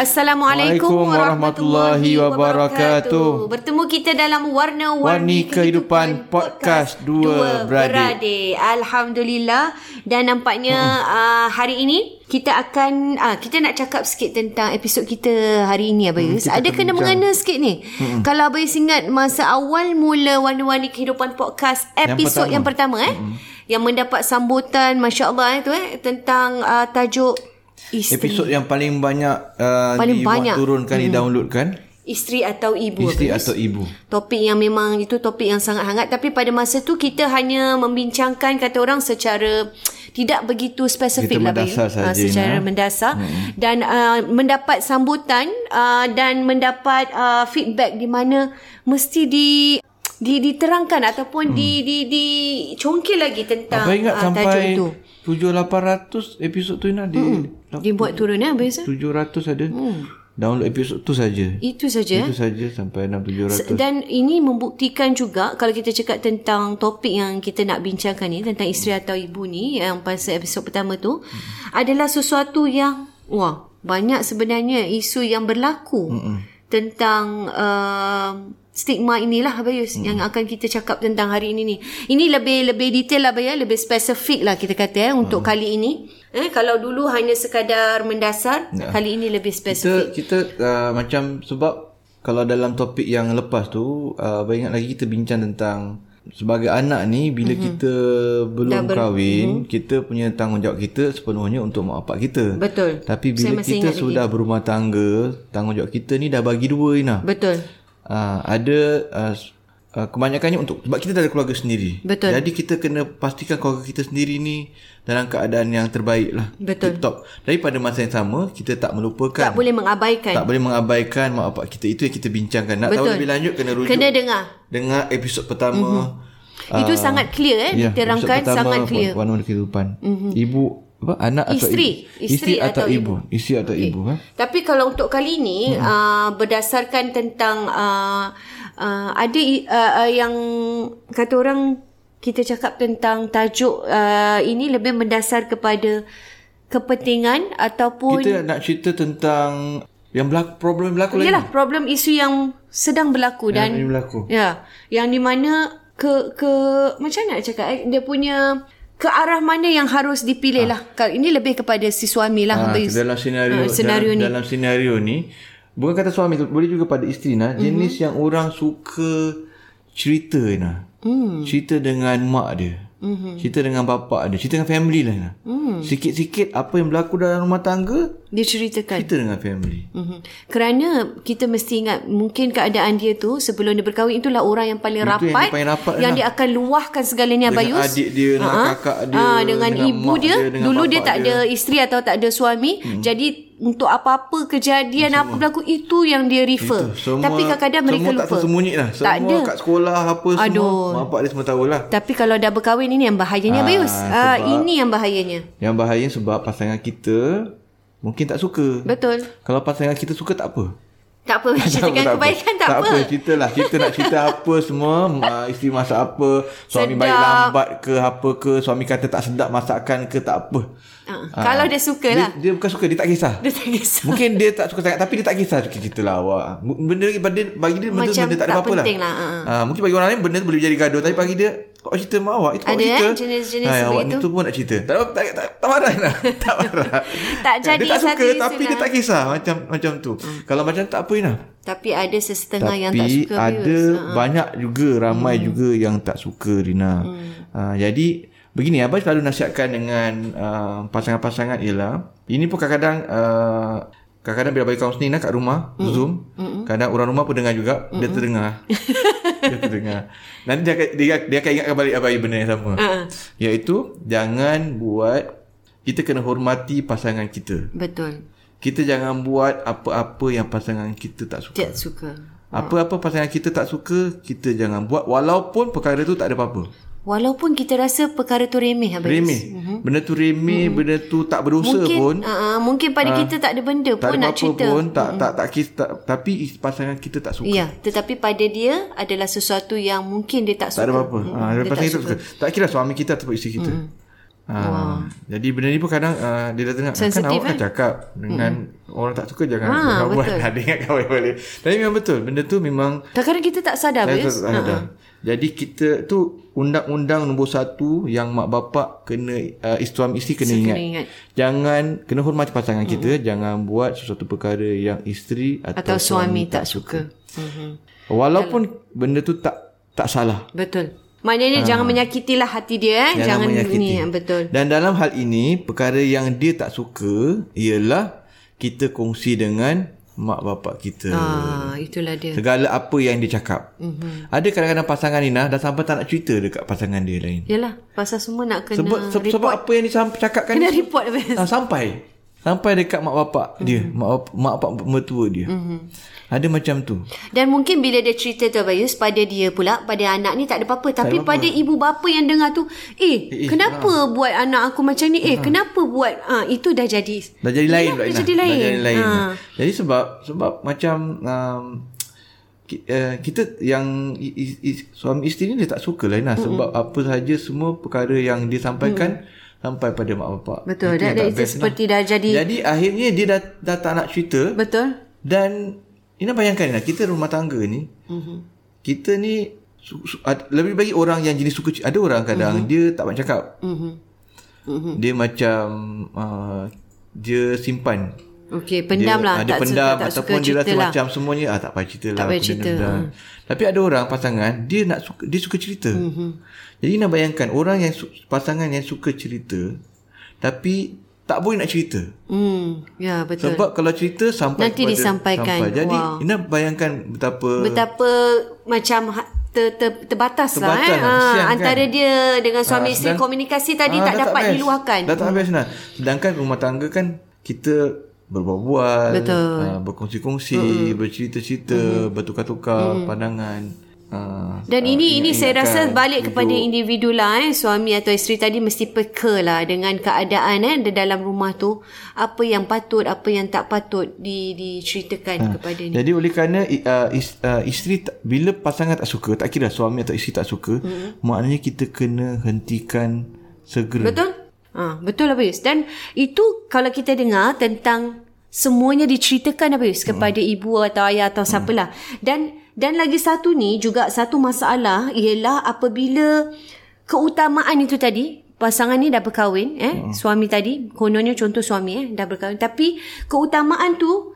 Assalamualaikum warahmatullahi wabarakatuh. Bertemu kita dalam Warna-Warni Kehidupan, Podcast Dua Beradik. Beradik. Alhamdulillah. Dan nampaknya uh, hari ini kita akan uh, kita nak cakap sikit tentang episod kita hari ini Abayus. Hmm, Ada kena mengena sikit ni. Hmm. Kalau Abayus ingat masa awal mula Warna-Warni Kehidupan Podcast episod yang pertama, yang pertama eh hmm. yang mendapat sambutan masya-Allah itu eh tentang uh, tajuk Isteri. Episod yang paling banyak uh, paling banyak turunkan hmm. di-downloadkan. Isteri atau ibu. Isteri atau ibu. Topik yang memang itu topik yang sangat hangat tapi pada masa tu kita hanya membincangkan kata orang secara tidak begitu spesifik lah mendasar bagi, uh, secara ha? mendasar hmm. dan uh, mendapat sambutan uh, dan mendapat uh, feedback di mana mesti di di diterangkan ataupun hmm. di di di congkil lagi tentang Apa ingat uh, sampai itu. 7800 episod tu nak di hmm. Dibuat turun ya biasa 700 ada hmm. download episod tu saja itu saja itu saja sampai 6700 dan ini membuktikan juga kalau kita cakap tentang topik yang kita nak bincangkan ni tentang isteri atau ibu ni yang pasal episod pertama tu hmm. adalah sesuatu yang wah banyak sebenarnya isu yang berlaku hmm. Tentang uh, stigma inilah Abayus hmm. yang akan kita cakap tentang hari ini ni. Ini lebih lebih detail lah Abayus, lebih spesifik lah kita kata eh, untuk hmm. kali ini. Eh, kalau dulu hanya sekadar mendasar, ya. kali ini lebih spesifik. Kita, kita uh, macam sebab kalau dalam topik yang lepas tu, uh, ingat lagi kita bincang tentang sebagai anak ni bila mm-hmm. kita belum ber- kahwin mm-hmm. kita punya tanggungjawab kita sepenuhnya untuk mak bapak kita betul tapi bila kita sudah lagi. berumah tangga tanggungjawab kita ni dah bagi dua Ina betul uh, ada uh, uh, kebanyakannya untuk sebab kita dah ada keluarga sendiri. Betul. Jadi kita kena pastikan keluarga kita sendiri ni dalam keadaan yang terbaik lah. Betul. Tip-top. Jadi pada masa yang sama kita tak melupakan. Tak boleh mengabaikan. Tak boleh mengabaikan mak bapak kita. Itu yang kita bincangkan. Nak Betul. tahu lebih lanjut kena rujuk. Kena dengar. Dengar episod pertama. Mm-hmm. Itu uh, sangat clear eh. Ya, diterangkan sangat clear. Warna kehidupan. Mm-hmm. Ibu apa anak atau isteri ibu? isteri atau, atau ibu isteri atau okay. ibu ha? tapi kalau untuk kali ini hmm. uh, berdasarkan tentang uh, uh, ada uh, uh, yang kata orang kita cakap tentang tajuk uh, ini lebih mendasar kepada kepentingan ataupun kita nak cerita tentang yang berlaku problem berlaku lagi yalah problem isu yang sedang berlaku yang dan berlaku. ya yang di mana ke ke macam nak cakap eh? dia punya ke arah mana yang harus dipilih ha. lah. Ini lebih kepada si suami lah. Ha, dalam senario, ha, senario dalam, ni. Dalam senario ni, bukan kata suami tu, boleh juga pada isteri nah. Jenis mm-hmm. yang orang suka cerita nah. Mm. Cerita dengan mak dia. Mm-hmm. Cerita dengan bapa ada, cerita dengan family lah. Mm. Sikit-sikit apa yang berlaku dalam rumah tangga dia ceritakan. Cerita dengan family. Mm-hmm. Kerana kita mesti ingat mungkin keadaan dia tu sebelum dia berkahwin itulah orang yang paling Itu rapat yang, dia, paling rapat yang dia akan luahkan segalanya dengan Bayus. adik dia, dengan uh-huh. kakak dia, uh, dengan, dengan ibu dia. dia dengan Dulu dia tak dia. ada isteri atau tak ada suami. Mm. Jadi untuk apa-apa kejadian apa berlaku itu yang dia refer. Itu, semua, Tapi kadang-kadang mereka semua lupa. tak tersembunyi lah. Semua Tak ada. kat sekolah apa semua. Aduh. Mak bapak dia semua tahulah. Tapi kalau dah berkahwin ini yang bahayanya Ah, Bayus. Sebab- ini yang bahayanya. Yang bahaya sebab pasangan kita mungkin tak suka. Betul. Kalau pasangan kita suka tak apa. Tak apa, ceritakan kebaikan tak, tak apa. apa. Cerita lah. Cerita nak cerita apa semua. Uh, isteri masak apa. Suami Sedap. baik lambat ke apa ke. Suami kata tak sedap masakan ke tak apa. Ah, Kalau dia suka Dia, lah. dia bukan suka. Dia tak kisah. Dia tak kisah. Mungkin dia tak suka sangat Tapi dia tak kisah Cerita lah awak Benda bagi, bagi dia Benda, Macam benda tak ada tak apa-apa lah, lah, ha. Ah, Mungkin bagi orang lain Benda boleh jadi gaduh Tapi bagi dia Kau cerita mak awak Itu awak Ada, cerita eh, jenis-jenis Hai, Awak begitu. ni tu pun nak cerita Tak, tak, tak, tak marah lah Tak marah Tak jadi Dia tak suka Tapi dia lah. tak kisah Macam macam tu Kalau macam tak apa Ina Tapi ada sesetengah tapi yang tak suka ada Bayus. Ah. banyak juga ramai hmm. juga yang tak suka Rina. Hmm. Uh, jadi begini abang selalu nasihatkan dengan uh, pasangan-pasangan ialah ini pun kadang-kadang uh, kadang-kadang bila bagi kaunseling lah kat rumah hmm. Zoom hmm. kadang orang rumah pun dengar juga hmm. dia terdengar. dia terdengar. Nanti dia dia, dia akan ingatkan balik abai benda yang sama. Uh. Iaitu jangan buat kita kena hormati pasangan kita. Betul. Kita jangan buat apa-apa yang pasangan kita tak suka. Tak suka. Apa-apa pasangan kita tak suka, kita jangan buat walaupun perkara tu tak ada apa-apa. Walaupun kita rasa perkara tu remeh Abang Yus. Remeh. Benda tu remeh, benda tu tak berdosa Mungkin pun. uh, mungkin pada kita tak ada benda Tak pun ada nak cerita. pun, tak, tak, tak, kis, tak, tapi pasangan kita tak suka. Ya, tetapi pada dia adalah sesuatu yang mungkin dia tak Tak suka. ada apa-apa. Ha, dia pasangan kita tak suka. Tak kira suami kita ataupun isteri kita. Ha, Jadi benda ni pun kadang uh, dia dah dengar. Kan Sensitif, awak kan eh? cakap dengan orang tak suka jangan, Ha, jangan buat. betul. Dia ingatkan balik-balik. Tapi memang betul. Benda tu memang Kadang-kadang kita tak sadar, Saya tak ada. Jadi kita tu undang-undang nombor satu yang mak bapak kena uh, suami isteri kena, Kena ingat. ingat. Jangan kena hormati pasangan mm-hmm. kita, jangan buat sesuatu perkara yang isteri atau, Atau suami tak suka. Mhm. Walaupun benda tu tak tak salah. Betul. Maknanya jangan menyakitilah hati dia eh. Jangan, menyakiti. ni betul. Dan dalam hal ini perkara yang dia tak suka ialah kita kongsi dengan mak bapak kita. Ah, itulah dia. Segala apa yang dia cakap. Mm-hmm. Ada kadang-kadang pasangan ni nah dah sampai tak nak cerita dekat pasangan dia lain. Yalah, pasal semua nak kena Sebab se- report. sebab apa yang dia cakapkan Kena report ah, sampai sampai dekat mak bapak mm-hmm. dia, mak bap- mak bapak mertua dia. Mm-hmm. Ada macam tu. Dan mungkin bila dia cerita tu Bayus pada dia pula pada anak ni tak ada apa-apa tapi ada pada ibu bapa yang dengar tu eh, Eh, eh, kenapa buat anak aku macam ni eh kenapa buat ah itu dah jadi Dah jadi lain dah Inah. jadi lain. Dah jadi lain. Ha. Jadi sebab sebab macam um, uh, kita yang suami isteri ni dia tak suka lah Inah. sebab apa sahaja semua perkara yang dia sampaikan sampai pada mak bapak. Betul, Itu itu best, seperti Inah. dah jadi- Jadi akhirnya dia dah dah tak nak cerita betul dan Ina bayangkan Ina kita rumah tangga ni mm-hmm. kita ni su, su, ad, lebih bagi orang yang jenis suka ada orang kadang mm-hmm. dia tak banyak cakap. mhm Mm-hmm. Dia macam uh, dia simpan okey pendam lah dia, tak pendam suka tak suka ataupun dia rasa lah macam semuanya ah tak payah cerita lah. Tak payah cerita, ha. Tapi ada orang pasangan dia nak suka dia suka cerita. Mm-hmm. Jadi nak bayangkan orang yang pasangan yang suka cerita tapi tak boleh nak cerita. hmm ya betul Sebab kalau cerita sampai Nanti kepada, disampaikan. Sampai. Jadi Wow. Ina bayangkan betapa betapa macam ha- ter, ter, terbatas, lah Terbatas eh. lah, Ah, kan? antara dia dengan suami Ah, isteri komunikasi tadi Ah, tak dah dapat best. diluahkan. Dah tak habis nah. Sedangkan rumah tangga kan kita berbual-bual, Betul. Uh, berkongsi-kongsi, bercerita-cerita, bertukar-tukar pandangan. Uh, Dan ini ini saya rasa balik kepada hidup. individu lah eh suami atau isteri tadi mesti peka lah dengan keadaan eh di dalam rumah tu apa yang patut apa yang tak patut di diceritakan Ha. kepada ni. Jadi oleh kerana uh, is, uh, isteri tak, bila pasangan tak suka, tak kira suami atau isteri tak suka, mm-hmm. maknanya kita kena hentikan segera. Betul? Ha, betul Abayus. Dan itu kalau kita dengar tentang semuanya diceritakan Abayus kepada Hmm. ibu atau ayah atau siapalah. Dan dan lagi satu ni juga satu masalah ialah apabila keutamaan itu tadi pasangan ni dah berkahwin eh Hmm. suami tadi kononnya contoh suami eh dah berkahwin tapi keutamaan tu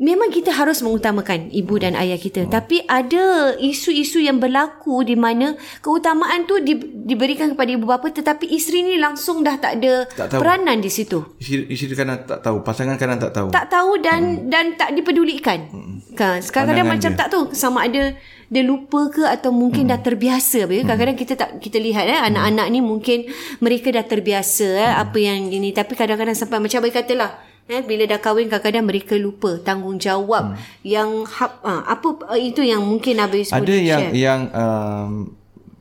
Memang kita harus mengutamakan ibu dan ayah kita. Hmm. Tapi ada isu-isu yang berlaku di mana keutamaan tu di, diberikan kepada ibu bapa tetapi isteri ni langsung dah tak ada Tak tahu. peranan di situ. Isteri, isteri kadang tak tahu, pasangan kadang tak tahu. Tak tahu dan dan tak dipedulikan. Kan? Hmm. Pandangan macam dia. tak tahu sama ada dia lupa ke atau mungkin dah terbiasa. Hmm. Kadang-kadang kita tak kita lihat eh anak-anak ni mungkin mereka dah terbiasa eh apa yang ini tapi kadang-kadang sampai macam abang katalah Eh, bila dah kahwin kadang-kadang mereka lupa tanggungjawab hmm. yang ha, apa itu yang mungkin Abang Yusuf Ada yang share. yang um,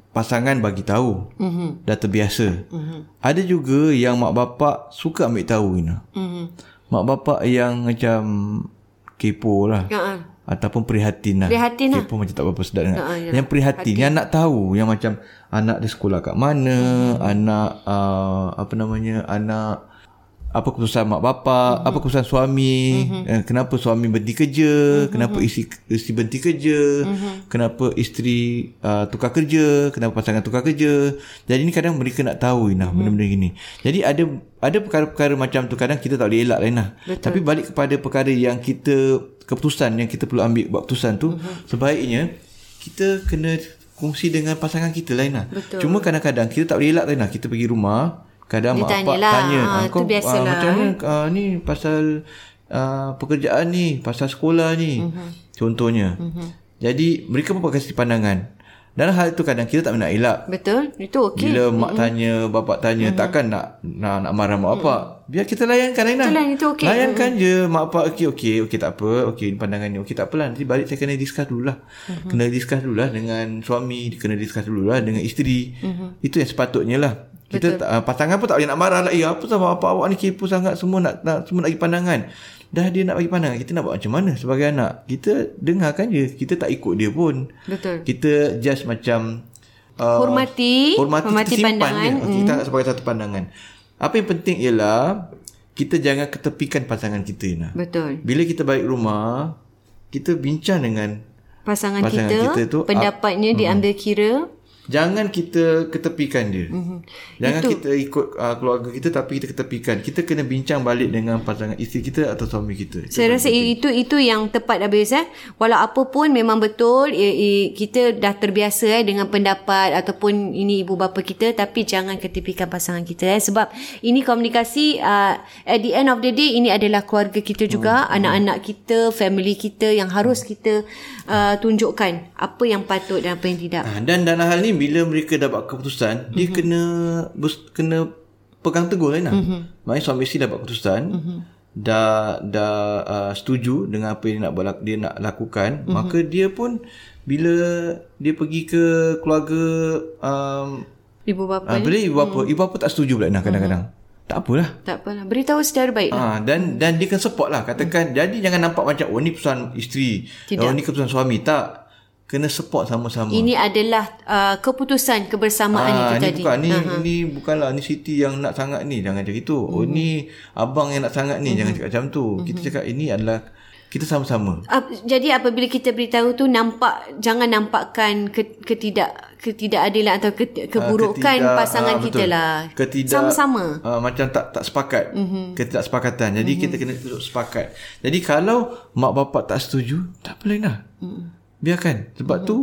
pasangan bagi tahu. Mm-hmm. Dah terbiasa. Mm-hmm. Ada juga yang mak bapak suka ambil tahu Ina. Mm-hmm. Mak bapak yang macam kepo lah. Uh-uh. Ataupun prihatin lah. Prihatin lah. Kepo macam tak apa-apa sedap Uh-uh, ya. Yang prihatin. Hati. Yang nak tahu. Yang macam anak dia sekolah kat mana. Mm-hmm. Anak uh, apa namanya. Anak apa keputusan mak bapak, mm-hmm. apa keputusan suami, mm-hmm. kenapa suami berhenti kerja, mm-hmm. kenapa isteri isteri berhenti kerja, mm-hmm. kenapa isteri uh, tukar kerja, kenapa pasangan tukar kerja. Jadi ni kadang mereka nak tahu Ina mm-hmm. benda-benda gini. Jadi ada ada perkara-perkara macam tu kadang kita tak boleh elak lah Ina. Tapi balik kepada perkara yang kita keputusan yang kita perlu ambil buat keputusan tu mm-hmm. sebaiknya kita kena kongsi dengan pasangan kita lah Ina. Cuma kadang-kadang kita tak boleh elak lah Ina. Kita pergi rumah Kadang mak pak lah. tanya, ha, kau uh, macam mana uh, ni pasal uh, pekerjaan ni, pasal sekolah ni. Uh-huh. Contohnya. Uh-huh. Jadi mereka pun kasih pandangan. Dan hal itu kadang kita tak nak elak. Betul. Itu okey. Bila mak uh-huh. tanya, bapak tanya, uh-huh. takkan nak nak nak marah mak bapak. Uh-huh. Biar kita layankan Aina. Itulah itu okey. Layankan uh-huh. je mak bapak okey okey okey tak apa. Okey pandangan ni okey tak apalah. Nanti balik saya kena discuss dululah. Uh-huh. Kena discuss dululah dengan suami, kena discuss dululah dengan isteri. Uh-huh. Itu yang sepatutnya lah. Kita uh, pasangan pun tak boleh nak marah lah. Eh apa sama apa awak ni kepo sangat semua nak, nak semua nak bagi pandangan. Dah dia nak bagi pandangan. Kita nak buat macam mana sebagai anak? Kita dengarkan je. Kita tak ikut dia pun. Betul. Kita just macam uh, hormati hormati, hormati pandangan. Dia. Kita hmm. sebagai satu pandangan. Apa yang penting ialah kita jangan ketepikan pasangan kita Ina. Betul. Bila kita balik rumah, kita bincang dengan pasangan, pasangan kita, kita tu, pendapatnya uh, diambil kira Jangan kita ketepikan dia. Mm-hmm. Jangan Itu. kita ikut uh, keluarga kita tapi kita ketepikan. Kita kena bincang balik dengan pasangan isteri kita atau suami kita. Itu Saya rasa itu itu yang tepat habis eh. Walau apa pun memang betul eh, eh, kita dah terbiasa eh dengan pendapat ataupun ini ibu bapa kita tapi jangan ketepikan pasangan kita eh sebab ini komunikasi uh, at the end of the day ini adalah keluarga kita juga, mm-hmm. anak-anak kita, family kita yang harus kita uh, tunjukkan apa yang patut dan apa yang tidak. Dan dalam hal ni bila mereka dapat keputusan mm-hmm. dia mhm. kena kena pegang teguh lah mm-hmm. maknanya suami isteri dapat keputusan mm-hmm. dah dah uh, setuju dengan apa yang dia nak buat dia nak lakukan mm-hmm. maka dia pun bila dia pergi ke keluarga um, ibu bapa uh, bila ibu bapa mm-hmm. ibu bapa tak setuju pula nah kadang-kadang mm-hmm. Tak apalah. Tak apalah. Beritahu secara baik lah. Ha, dan dan dia akan support lah. Katakan, hmm. jadi jangan nampak macam, oh ni pesan isteri. Tidak. Oh ni keputusan suami. Tak kena support sama-sama. Ini adalah uh, keputusan kebersamaan ah, itu ini tadi. Bukan, ni, uh-huh. ni bukanlah ni Siti yang nak sangat ni. Jangan cakap itu. Uh-huh. Oh mhm. ni abang yang nak sangat ni. Uh-huh. Jangan cakap macam tu. Uh-huh. Kita cakap ini adalah kita sama-sama. Uh, jadi apabila kita beritahu tu nampak jangan nampakkan ke, ketidak ketidakadilan atau ke, keburukan ketidak, pasangan uh, kita lah. Ketidak sama-sama. Uh, macam tak tak sepakat. Uh-huh. Ketidaksepakatan. Jadi uh-huh. kita kena duduk sepakat. Jadi kalau mak bapak tak setuju, tak boleh lah. Uh-huh. Biarkan Sebab mm-hmm. tu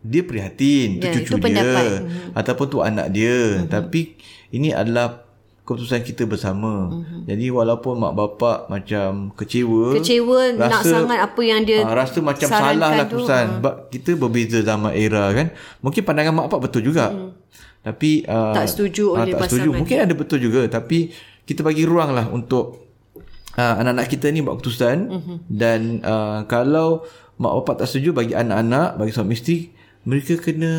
Dia prihatin yeah, Itu cucu dia mm-hmm. Ataupun tu anak dia mm-hmm. Tapi Ini adalah Keputusan kita bersama mm-hmm. Jadi walaupun Mak bapak Macam kecewa Kecewa rasa, Nak sangat apa yang dia uh, Rasa macam salah lah keputusan. Sebab kita berbeza zaman era kan Mungkin pandangan mak bapak betul juga mm. Tapi uh, Tak setuju uh, oleh Tak setuju Mungkin ada betul juga Tapi Kita bagi ruang lah untuk uh, Anak-anak kita ni Buat keputusan mm-hmm. Dan uh, Kalau mak bapak tak setuju bagi anak-anak bagi suami isteri mereka kena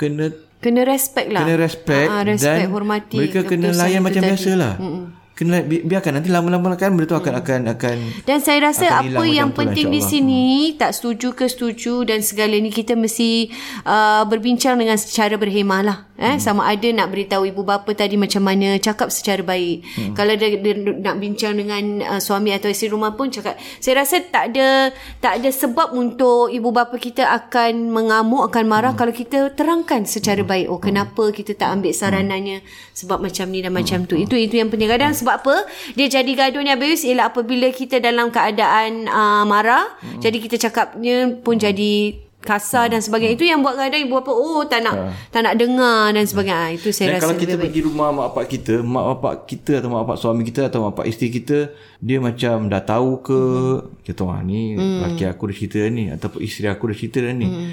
kena kena respect lah. Kena respect, uh, respect dan hormati mereka kena layan macam biasalah mm kena biarkan. Nanti lama-lama kan benda tu akan akan akan dan saya rasa apa yang penting lah, di sini tak setuju ke setuju dan segala ni kita mesti uh, berbincang dengan secara berhemah lah eh? Hmm. sama ada nak beritahu ibu bapa tadi macam mana cakap secara baik. Hmm. kalau dia, dia nak bincang dengan uh, suami atau isteri rumah pun cakap. Saya rasa tak ada tak ada sebab untuk ibu bapa kita akan mengamuk akan marah hmm. kalau kita terangkan secara hmm. baik. Oh kenapa kita tak ambil saranannya sebab macam ni dan macam hmm. tu itu itu yang penting. Kadang sebab apa dia jadi gaduh ni habis ialah apabila kita dalam keadaan uh, marah hmm. jadi kita cakapnya pun hmm. jadi kasar dan sebagainya hmm. itu yang buat kadang ibu apa oh tak nak uh. tak nak dengar dan sebagainya itu saya dan rasa kalau kita pergi rumah mak bapak kita mak bapak kita atau mak bapak suami kita atau mak bapak isteri kita dia macam dah tahu ke hmm. kita tahu ni hmm. laki aku dah cerita ni ataupun isteri aku dah cerita ni hmm.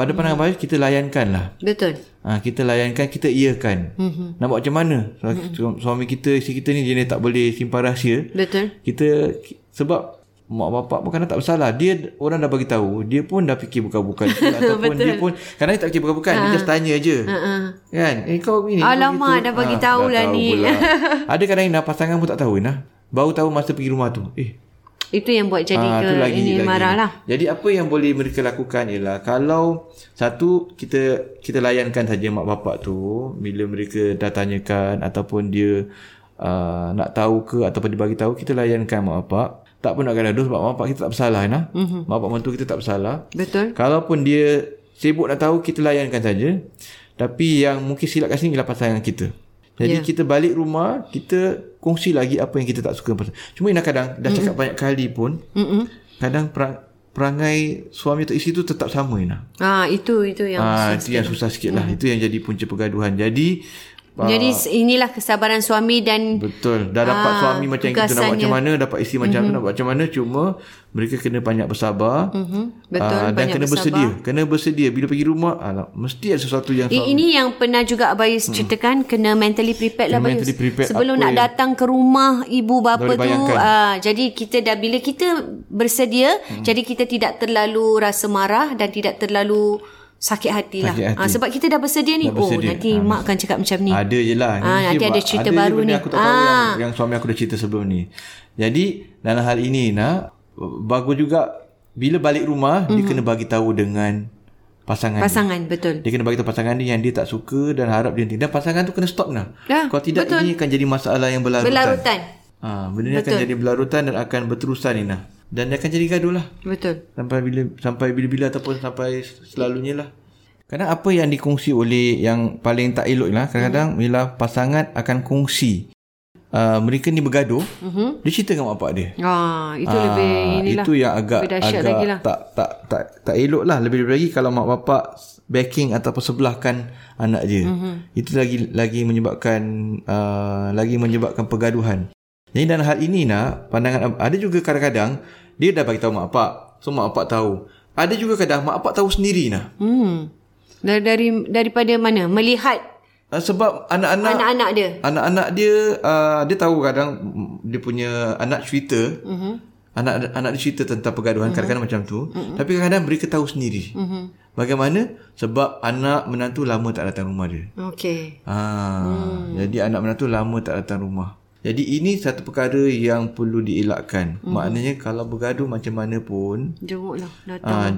Pada pandangan Bayus kita layankan lah. Betul. Ha, kita layankan, kita iakan. Mm-hmm. Nak buat macam mana? Mm-hmm. Suami kita, isteri kita ni jenis tak boleh simpan rahsia. Betul. Kita sebab mak bapak pun kadang tak bersalah. Dia orang dah bagi tahu, dia pun dah fikir bukan-bukan ataupun dia pun kadang dia tak fikir bukan-bukan, ha. dia just tanya je. Ha-ha. Kan? Eh kau ni. Alamak, dah bagi tahu lah ni. Ada kadang yang pasangan pun tak tahu nah. Baru tahu masa pergi rumah tu. Eh, Itu yang buat jadi Ah, ke lagi, ini lagi. marah lah. Jadi apa yang boleh mereka lakukan ialah kalau satu kita kita layankan saja mak bapak tu bila mereka dah tanyakan ataupun dia uh, nak tahu ke ataupun dia bagi tahu kita layankan mak bapak. Tak pun nak gaduh sebab mak bapak kita tak bersalah nah. Mm-hmm. Mak bapak mentua kita tak bersalah. Betul. Kalaupun dia sibuk nak tahu kita layankan saja. Tapi yang mungkin silap kat sini ialah pasangan kita. Jadi Ya. kita balik rumah, kita kongsi lagi apa yang kita tak suka pasal. Cuma Ina kadang dah cakap banyak kali pun, Mm-mm. kadang perang, perangai suami atau isteri tu tetap sama Ina. Ah itu itu yang Ah itu yang susah sikit lah. Itu yang jadi punca pergaduhan. Jadi ah, Jadi inilah kesabaran suami dan Betul. Dah dapat Ah, suami macam kita nak buat macam mana, dapat isteri macam mm-hmm. nak buat macam mana, cuma mereka kena banyak bersabar. Mhm, betul, Ah, dan banyak kena bersabar. bersedia. Kena bersedia bila pergi rumah, alah, mesti ada sesuatu yang I- ini yang pernah juga Abayus ceritakan kena mentally prepared lah Hmm. Kena Abayus. mentally prepared Sebelum nak yang- datang ke rumah ibu bapa tu ah jadi kita dah bila kita bersedia Hmm. jadi kita tidak terlalu rasa marah dan tidak terlalu sakit hati lah. Sakit hati. Ah, sebab kita dah bersedia ni. Dah oh bersedia. nanti mak akan cakap macam ni. Ada je lah. Ah, nanti ada cerita je baru ni. Aku tak tahu Ah. yang, yang suami aku dah cerita sebelum ni. Jadi dalam hal ini nak bagus juga bila balik rumah mm-hmm. dia kena bagi tahu dengan pasangan. dia. Pasangan betul. Dia kena bagi tahu pasangan dia yang dia tak suka dan harap dia henti. Dan pasangan tu kena stop nah. Ya, Kalau tidak betul. ini akan jadi masalah yang berlarutan. Berlarutan. Ha, benda ni akan jadi berlarutan dan akan berterusan ni nah. Dan dia akan jadi gaduh lah. Betul. Sampai bila sampai bila-bila ataupun sampai selalunya lah. Kadang apa yang dikongsi oleh yang paling tak elok lah kadang-kadang bila pasangan akan kongsi uh, mereka ni bergaduh, Mhm. dia cerita dengan bapak dia. Ah, itu Ah, lebih inilah. itu yang agak lebih agak lah. tak tak tak tak elok lah lebih-lebih lagi kalau mak bapak backing ataupun sebelahkan anak dia. Mhm. Mm-hmm. Itu lagi lagi menyebabkan uh, lagi menyebabkan pergaduhan. Jadi dalam hal ini nak pandangan ada juga kadang-kadang dia dah bagi tahu mak bapak. So mak bapak tahu. Ada juga kadang mak bapak tahu sendiri nah. Hmm. Dari, dari daripada mana? Melihat Uh, sebab anak-anak anak-anak dia. anak-anak dia uh, dia tahu kadang mm, dia punya anak cerita Mhm. anak anak dia cerita tentang pergaduhan kadang-kadang macam tu tapi kadang-kadang mereka tahu sendiri Mhm. bagaimana sebab anak menantu lama tak datang rumah dia Okey. ha jadi anak menantu lama tak datang rumah jadi ini satu perkara yang perlu dielakkan maknanya kalau bergaduh macam mana pun Jenguklah datang. uh,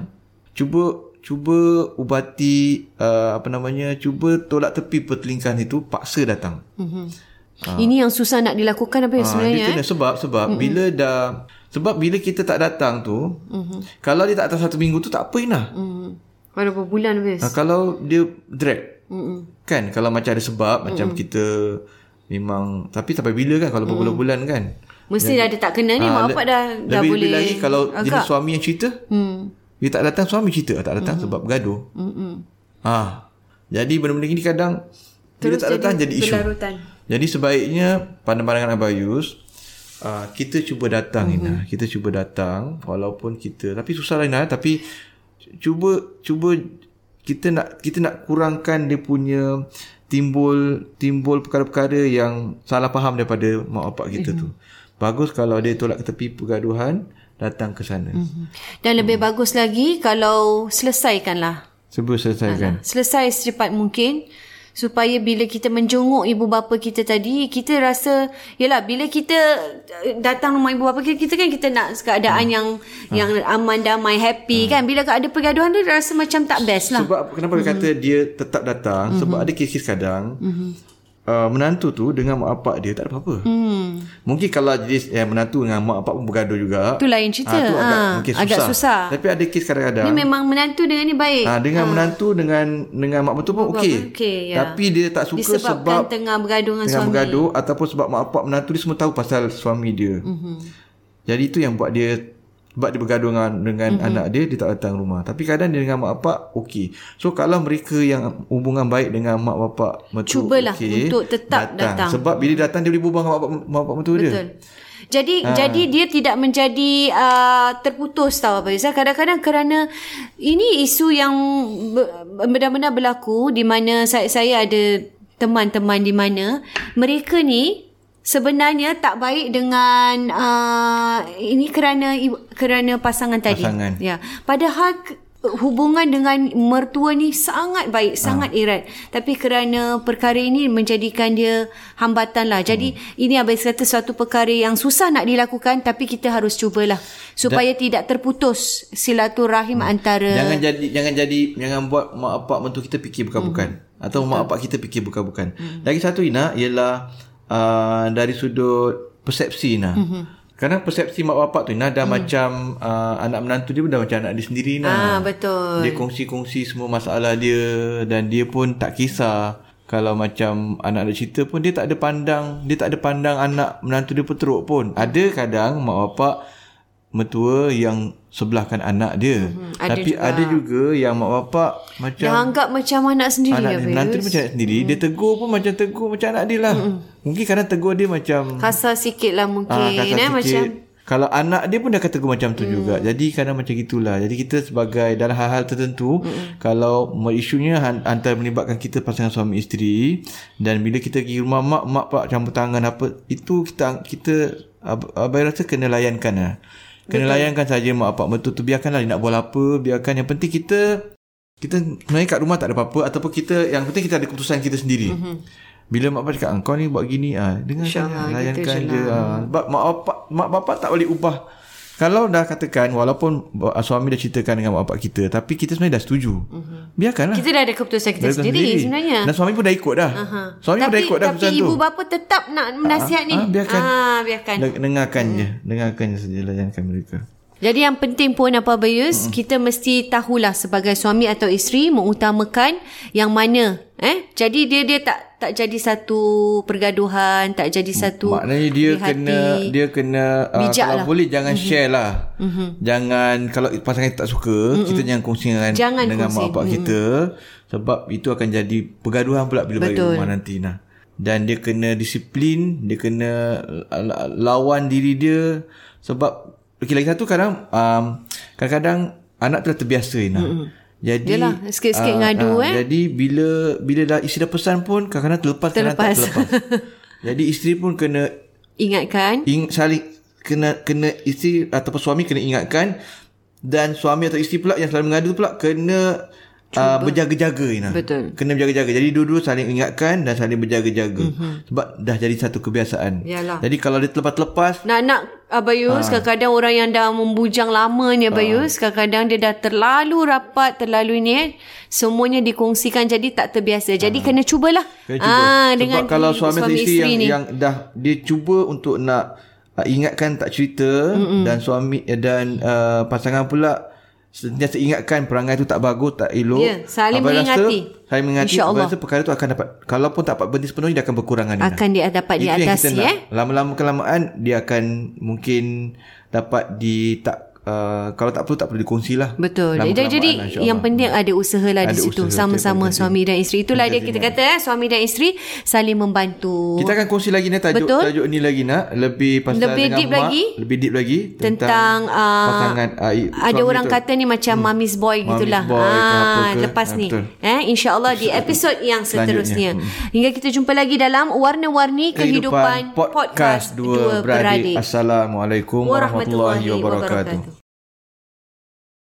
cuba cuba ubati uh, apa namanya cuba tolak tepi pertelingkahan itu paksa datang Mhm. Ini yang susah nak dilakukan apa ya Ah, sebenarnya? dia kena sebab sebab mm-hmm. bila dah sebab bila kita tak datang tu mm-hmm. kalau dia tak datang satu minggu tu tak apa Ina. Mm. Hmm. Berapa bulan habis? Ha, kalau dia drag Mm-mm. kan kalau macam ada sebab mm-hmm. macam kita memang tapi sampai bila kan kalau berbulan-bulan kan. Mesti dah ada tak kena ni Ah, mak bapak dah dah lebih, boleh lebih lagi kalau agak. jenis suami yang cerita Hmm. dia tak datang suami cerita tak datang mm-hmm. sebab bergaduh. Mm-mm. Ha. Jadi benda-benda ni kadang bila tak datang jadi isu. berlarutan. Jadi sebaiknya pandangan Abayus uh, kita cuba datang mm-hmm. Ina, kita cuba datang walaupun kita tapi susah lah Ina tapi cuba cuba kita nak kita nak kurangkan dia punya timbul timbul perkara-perkara yang salah faham daripada mak bapak kita mm-hmm. tu. Bagus kalau dia tolak ke tepi pergaduhan datang ke sana. Mm-hmm. Dan lebih bagus lagi kalau selesaikanlah. Sebelum selesaikan. Selesai secepat mungkin supaya bila kita menjenguk ibu bapa kita tadi kita rasa yalah bila kita eh, datang rumah ibu bapa kita kita kan kita nak keadaan Hmm. yang yang aman damai happy kan bila ada pergaduhan tu rasa macam tak best lah Sebab kenapa mm-hmm. kata dia tetap datang mm-hmm. sebab ada kes-kes kadang mm-hmm. Uh, menantu tu dengan mak bapak dia tak ada apa-apa. hmm. Mungkin kalau jenis eh, menantu dengan mak bapak pun bergaduh juga. Tu lain cerita. Ah, tu agak, Ah, mungkin susah. agak susah. Tapi ada kes kadang-kadang. ni memang menantu dengan ni baik Ah, dengan menantu dengan dengan mak betul pun okey. okey, ya. Tapi dia tak suka disebabkan sebab tengah bergaduh dengan tengah suami bergaduh ataupun sebab mak bapak menantu dia semua tahu pasal suami dia. Mhm. Mm-hmm. Jadi itu yang buat dia sebab dia bergaduh dengan, dengan Mhm. mm-hmm. anak dia dia tak datang rumah. Tapi kadang dia dengan mak bapak okey. So kalau mereka yang hubungan baik dengan mak bapak mertua Cubalah okey, untuk tetap datang. Sebab bila datang dia boleh berbual dengan mak bapak mak bapak mertua dia. Betul. Jadi ha. jadi dia tidak menjadi uh, terputus tahu apa Yus. Kadang-kadang kerana ini isu yang benar-benar berlaku di mana saya saya ada teman-teman di mana mereka ni sebenarnya tak baik dengan uh, ini kerana kerana pasangan tadi. Pasangan. Ya. Padahal hubungan dengan mertua ni sangat baik, sangat ha. erat. Tapi kerana perkara ini menjadikan dia hambatan lah. Jadi hmm. ini abang kata suatu perkara yang susah nak dilakukan tapi kita harus cubalah supaya Dan, tidak terputus silaturahim hmm. antara Jangan jadi jangan jadi jangan buat mak bapak mentua kita fikir bukan-bukan hmm. atau mak bapak kita fikir bukan-bukan. Hmm. Lagi satu Ina ialah uh, dari sudut persepsi Ina. Hmm. Kadang persepsi mak bapak tu Ina dah hmm. macam uh, anak menantu dia pun dah macam anak dia sendiri nah. Ah betul. Dia kongsi-kongsi semua masalah dia dan dia pun tak kisah kalau macam anak ada cerita pun dia tak ada pandang, dia tak ada pandang anak menantu dia pun teruk pun. Ada kadang mak bapak mertua yang sebelahkan anak dia. Mm-hmm. Ada Tapi juga. ada juga yang mak bapak macam yang anggap macam anak sendiri anak dia. Nanti macam anak sendiri, mm. dia tegur pun macam tegur macam anak dia lah. Mm-hmm. Mungkin kadang tegur dia macam kasar sikit lah mungkin ah, kasar eh, macam kalau anak dia pun dah kata macam tu mm. juga. Jadi kadang macam gitulah. Jadi kita sebagai dalam hal-hal tertentu mm. kalau isunya antara melibatkan kita pasangan suami isteri dan bila kita pergi rumah mak mak pak campur tangan apa itu kita kita abai rasa kena layankan lah. Kena Betul. layankan saja mak bapak mertua tu biarkanlah dia nak buat apa, biarkan yang penting kita kita sebenarnya kat rumah tak ada apa-apa ataupun kita yang penting kita ada keputusan kita sendiri. Mm-hmm. Bila mak bapak cakap kau ni buat gini ah, dengar saja layankan je. Ah. Sebab mak bapak mak bapak tak boleh ubah kalau dah katakan walaupun suami dah ceritakan dengan mak bapak kita tapi kita sebenarnya dah setuju. Uh-huh. Biarkanlah. Kita dah ada keputusan kita sendiri, sendiri sebenarnya. Dan suami pun dah ikut dah. Uh-huh. Suami tapi, pun dah ikut dah Tapi ibu tu. bapa tetap nak menasihat uh, ni. Uh, biarkan. Ah, biarkan. Dengarkan uh-huh. je. Dengarkan je saja layankan mereka. Jadi yang penting pun apa Bayus, hmm. kita mesti tahulah sebagai suami atau isteri mengutamakan yang mana. Eh, jadi dia dia tak tak jadi satu pergaduhan, tak jadi satu Maknanya dia kena hati. dia kena uh, kalau lah. boleh jangan mm-hmm. share lah. Mm-hmm. Jangan kalau pasangan tak suka, mm-hmm. kita jangan kongsi dengan jangan dengan kongsi. mak bapak mm-hmm. kita sebab itu akan jadi pergaduhan pula bila balik rumah nanti nah. Dan dia kena disiplin, dia kena uh, lawan diri dia sebab Okey lagi satu kadang um, kadang-kadang anak telah terbiasa Ina. Mm-hmm. Jadi Yalah, sikit-sikit uh, ngadu uh, eh. Jadi bila bila dah isteri dah pesan pun kadang-kadang terlepas, terlepas. kadang tak terlepas. jadi isteri pun kena ingatkan. Ing, saling kena kena isteri ataupun suami kena ingatkan dan suami atau isteri pula yang selalu mengadu pula kena uh, berjaga-jaga Ina. Betul. Kena berjaga-jaga. Jadi dua-dua saling ingatkan dan saling berjaga-jaga. Mm-hmm. Sebab dah jadi satu kebiasaan. Yalah. Jadi kalau dia terlepas-lepas. Nak-nak Abayus, ha. kadang-kadang orang yang dah membujang lama ni Abayus, ha. kadang-kadang dia dah terlalu rapat, terlalu ni eh. Semuanya dikongsikan jadi tak terbiasa. Jadi ha. kena cubalah. Kena cuba. Ah, Sebab dengan kalau suami, suami isteri yang, ni. yang dah dia cuba untuk nak uh, ingatkan tak cerita Mm-mm. dan suami dan uh, pasangan pula sentiasa ingatkan perangai tu tak bagus, tak elok. Ya, saling Abang mengingati. Rasa, saling mengingati. Abang rasa perkara tu akan dapat, kalau pun tak dapat berhenti sepenuhnya, dia akan berkurangan. Akan dia dapat diatasi. Eh? Lama-lama kelamaan, dia akan mungkin dapat di tak Uh, kalau tak perlu tak perlu dikongsi lah. Betul. Jadi, jadi yang penting ada usaha lah di situ. sama-sama suami dan isteri. Itulah dia kita kata eh, suami dan isteri saling membantu. Kita akan kongsi lagi ni tajuk betul? tajuk ni lagi nak lebih pasal lebih dengan deep mak, lagi? lebih deep lagi tentang, tentang uh, pasangan uh, ada orang tu. kata ni macam hmm. mommy's boy gitulah. boy, ah, lepas ha, ni. eh insyaallah di episod yang seterusnya. Hmm. hingga kita jumpa lagi dalam warna-warni kehidupan, kehidupan podcast, podcast dua beradik. beradik. Assalamualaikum warahmatullahi wabarakatuh